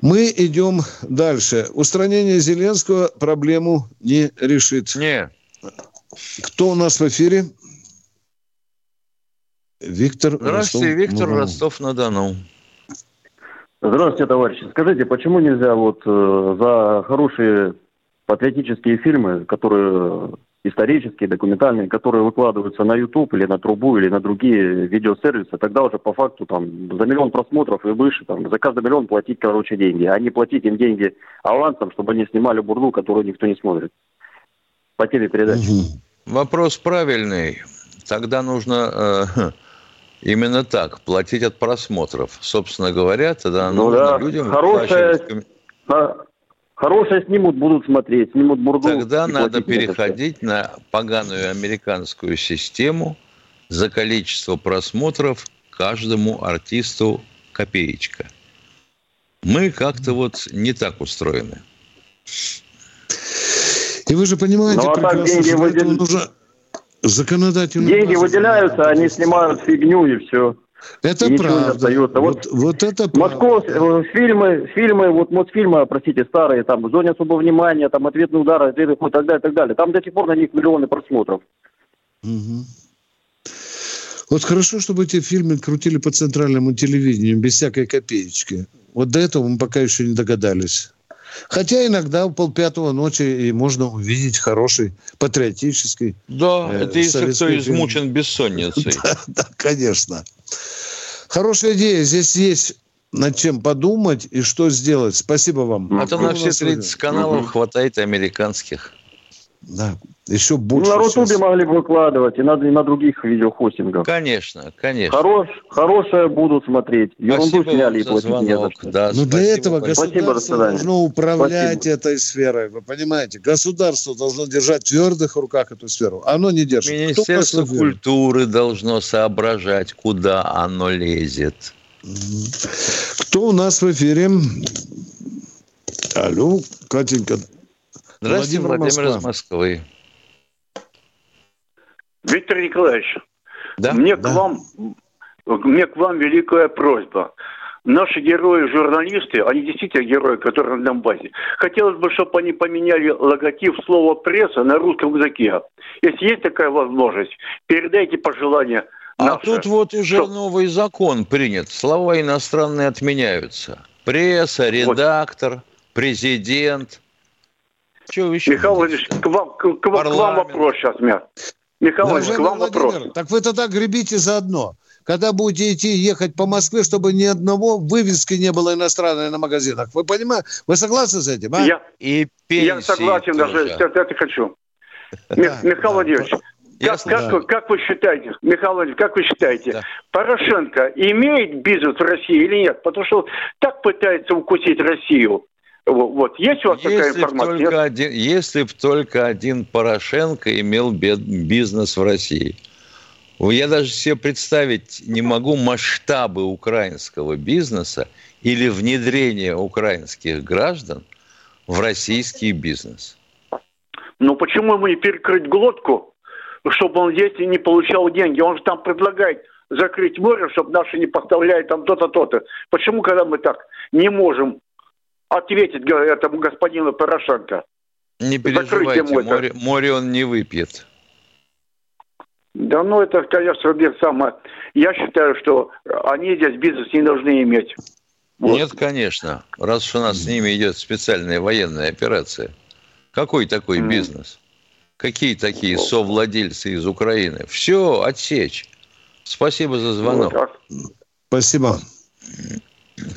Мы идем дальше. Устранение Зеленского проблему не решит. Не. Кто у нас в эфире? Виктор Здравствуйте, Ростов- Виктор Ну, Ростов-на-Дону. Здравствуйте, товарищи. Скажите, почему нельзя вот э, за хорошие патриотические фильмы, которые исторические, документальные, которые выкладываются на YouTube или на Трубу или на другие видеосервисы, тогда уже по факту там за миллион просмотров и выше, там за каждый миллион платить, короче, деньги, а не платить им деньги авансом, чтобы они снимали бурду, которую никто не смотрит по телепередаче. Вопрос правильный. Тогда нужно э, именно так, платить от просмотров. Собственно говоря, тогда Ну нужно да, людям хорошая, Хо- хорошее снимут, будут смотреть, снимут бурду. Тогда надо переходить на поганую американскую систему за количество просмотров каждому артисту копеечка. Мы как-то вот не так устроены. И вы же понимаете Ну, а так прекрасно, деньги что этого нужно Законодательно. Деньги выделяются, они снимают фигню и все. Это и правда. остается. Вот, вот, вот это Москва, э, фильмы, фильмы, вот мультфильмы, простите, старые, там, зоне особого внимания, там, ответный удар, ответный и так далее, и так далее. Там до сих пор на них миллионы просмотров. Угу. Вот хорошо, чтобы эти фильмы крутили по центральному телевидению, без всякой копеечки. Вот до этого мы пока еще не догадались. Хотя иногда в полпятого ночи и можно увидеть хороший патриотический. Да, э, это если кто измучен фильм. бессонницей. Да, да, конечно. Хорошая идея. Здесь есть над чем подумать и что сделать. Спасибо вам. А то на все 30 каналов угу. хватает американских. Да, еще больше. Ну, на Рутубе могли бы выкладывать, и на, и на других видеохостингах. Конечно, конечно. Хорош, хорошее будут смотреть. Ерунду спасибо сняли и платить не за что. Да, Но ну, для этого государство спасибо, должно управлять спасибо. этой сферой. Вы понимаете? Государство должно держать в твердых руках эту сферу. Оно не держит. Министерство культуры должно соображать, куда оно лезет. Кто у нас в эфире? Алло, Катенька, Здравствуйте, Владимир, Владимир из Москвы. Виктор Николаевич, да? мне, да. К вам, мне к вам великая просьба. Наши герои-журналисты, они действительно герои, которые на Донбассе. Хотелось бы, чтобы они поменяли логотип слова «пресса» на русском языке. Если есть такая возможность, передайте пожелания а наше. тут вот уже Что? новый закон принят. Слова иностранные отменяются. Пресса, редактор, вот. президент. Что еще? Михаил Владимирович, к вам, к, к, к вам вопрос сейчас, меня. Михаил Владимирович, к вам Владимир, вопрос. Так вы тогда гребите заодно. Когда будете идти ехать по Москве, чтобы ни одного вывески не было иностранной на магазинах. Вы понимаете? Вы согласны с этим, а? Я, И я согласен тоже. даже, это, это хочу. Михаил Владимирович, как, как, вы, как вы считаете, Михаил Владимирович, как вы считаете, да. Порошенко имеет бизнес в России или нет? Потому что так пытается укусить Россию. Вот. Есть у вас если такая информация? Только один, если бы только один Порошенко имел бизнес в России. Я даже себе представить не могу масштабы украинского бизнеса или внедрения украинских граждан в российский бизнес. Ну почему ему не перекрыть глотку, чтобы он здесь не получал деньги? Он же там предлагает закрыть море, чтобы наши не поставляли там то-то, то-то. Почему, когда мы так не можем ответить этому господину Порошенко. Не переживайте, море, море он не выпьет. Да, ну это, конечно, самое. Я считаю, что они здесь бизнес не должны иметь. Вот. Нет, конечно. Раз уж у нас с ними идет специальная военная операция. Какой такой mm. бизнес? Какие такие совладельцы из Украины? Все, отсечь. Спасибо за звонок. Вот Спасибо.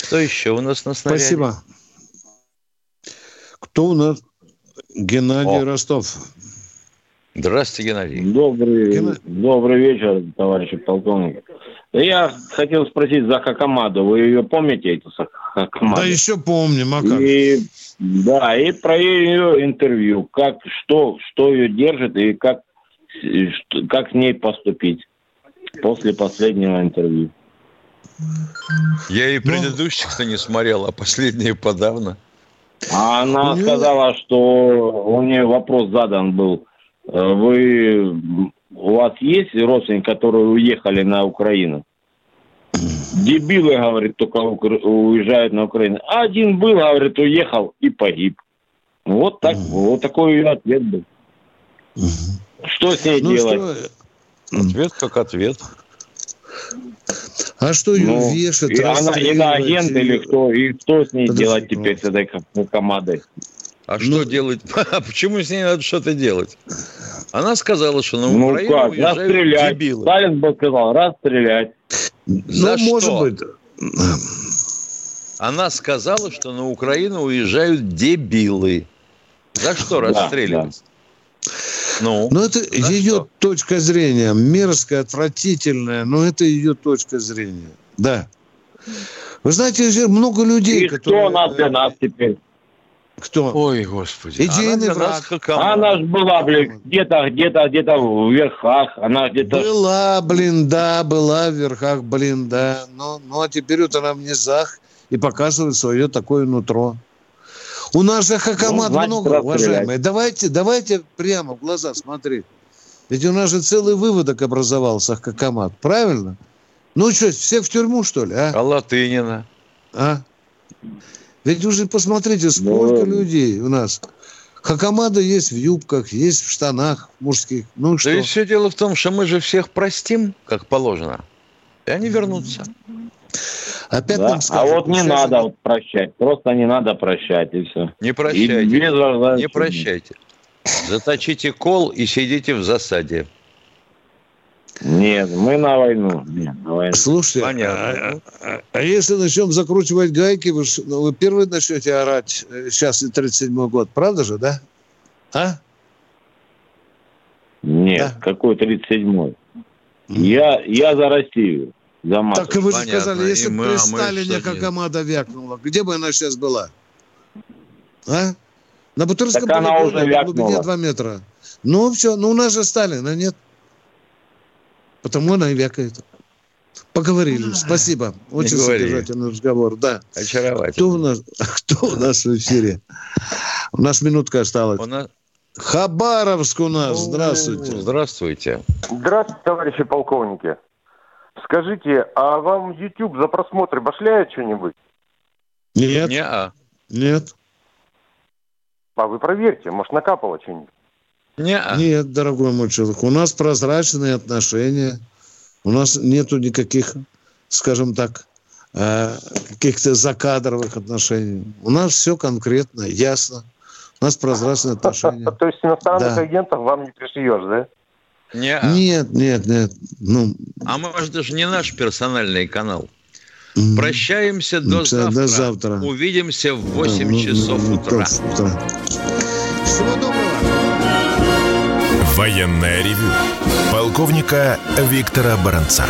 Кто еще у нас на снаряде? Спасибо. Кто у нас? Геннадий О. Ростов. Здравствуйте, Геннадий. Добрый, Гена... добрый вечер, товарищи полковник. Я хотел спросить за Хакамаду. Вы ее помните, эту Хакамаду? Да еще помним, а как? И, да, и про ее интервью. Как, что, что ее держит и как, как с ней поступить после последнего интервью. Я и предыдущих-то не смотрел, а последние подавно. А она нее... сказала, что у нее вопрос задан был. Э, вы, у вас есть родственники, которые уехали на Украину? Дебилы, говорит, только уезжают на Украину. А один был, говорит, уехал и погиб. Вот так, вот такой ее ответ был. Что с ней ну, делать? Что... Ответ как ответ. А что ее ну, вешать? И она иноагент или кто? И что с ней Подожди, делать теперь с этой командой? А ну, что делать? А почему с ней надо что-то делать? Она сказала, что на ну Украину как? уезжают расстрелять. дебилы. Сталин бы сказал, расстрелять. За ну, что? может быть. Она сказала, что на Украину уезжают дебилы. За что расстреливать? Да, да. Ну, но это ее что? точка зрения, мерзкая, отвратительная, но это ее точка зрения. Да. Вы знаете, много людей, И которые... кто нас для нас теперь? Кто? Ой, господи. Идейный враг. Она же была, блин, где-то, где-то, где-то в верхах. Она где-то... Была, блин, да, была в верхах, блин, да. Но, ну, а теперь вот она в низах и показывает свое такое нутро. У нас же хакамат ну, много, уважаемые. Давайте, давайте прямо в глаза смотреть. Ведь у нас же целый выводок образовался, Хакамат, правильно? Ну что, всех в тюрьму, что ли, а? А Латынина? А? Ведь уже посмотрите, сколько ну, людей у нас. Хакамада есть в юбках, есть в штанах мужских. Ну что? Да и все дело в том, что мы же всех простим, как положено. И они вернутся. Опять да? нам скажут, а вот не надо вот прощать. Просто не надо прощать, и все. Не прощайте. без не прощайте. Заточите кол и сидите в засаде. Нет, мы на войну. Нет, на войну. Слушайте, Понятно. А, а, а если начнем закручивать гайки, вы, ну, вы первый начнете орать, э, сейчас и 37-й год, правда же, да? А? Нет, да? какой 37-й? Я, я за Россию. Матушку. так вы же Понятно. сказали, если бы при а Сталине Хакамада вякнула, где бы она сейчас была? А? На Бутырском так она уже вякнула. 2 метра. Ну, все, ну у нас же Сталина нет. Потому она и вякает. Поговорили. Спасибо. Очень содержательный разговор. Да. Очаровательно. Кто у нас, кто у нас в эфире? У нас минутка осталась. У нас... Хабаровск у нас. Здравствуйте. Здравствуйте. Здравствуйте, товарищи полковники. Скажите, а вам YouTube за просмотры башляет что-нибудь? Нет. Не -а. Нет. А вы проверьте, может, накапало что-нибудь. Не -а. Нет, дорогой мой человек, у нас прозрачные отношения, у нас нету никаких, скажем так, э, каких-то закадровых отношений. У нас все конкретно, ясно. У нас прозрачные отношения. То есть иностранных да. агентов вам не пришьешь, да? Не Нет, нет, нет. Ну... А может, даже не наш персональный канал. Прощаемся до, завтра. до завтра. Увидимся в 8 да, ну, часов ну, утра. утра. Всего доброго. Военная ревю. Полковника Виктора Баранца.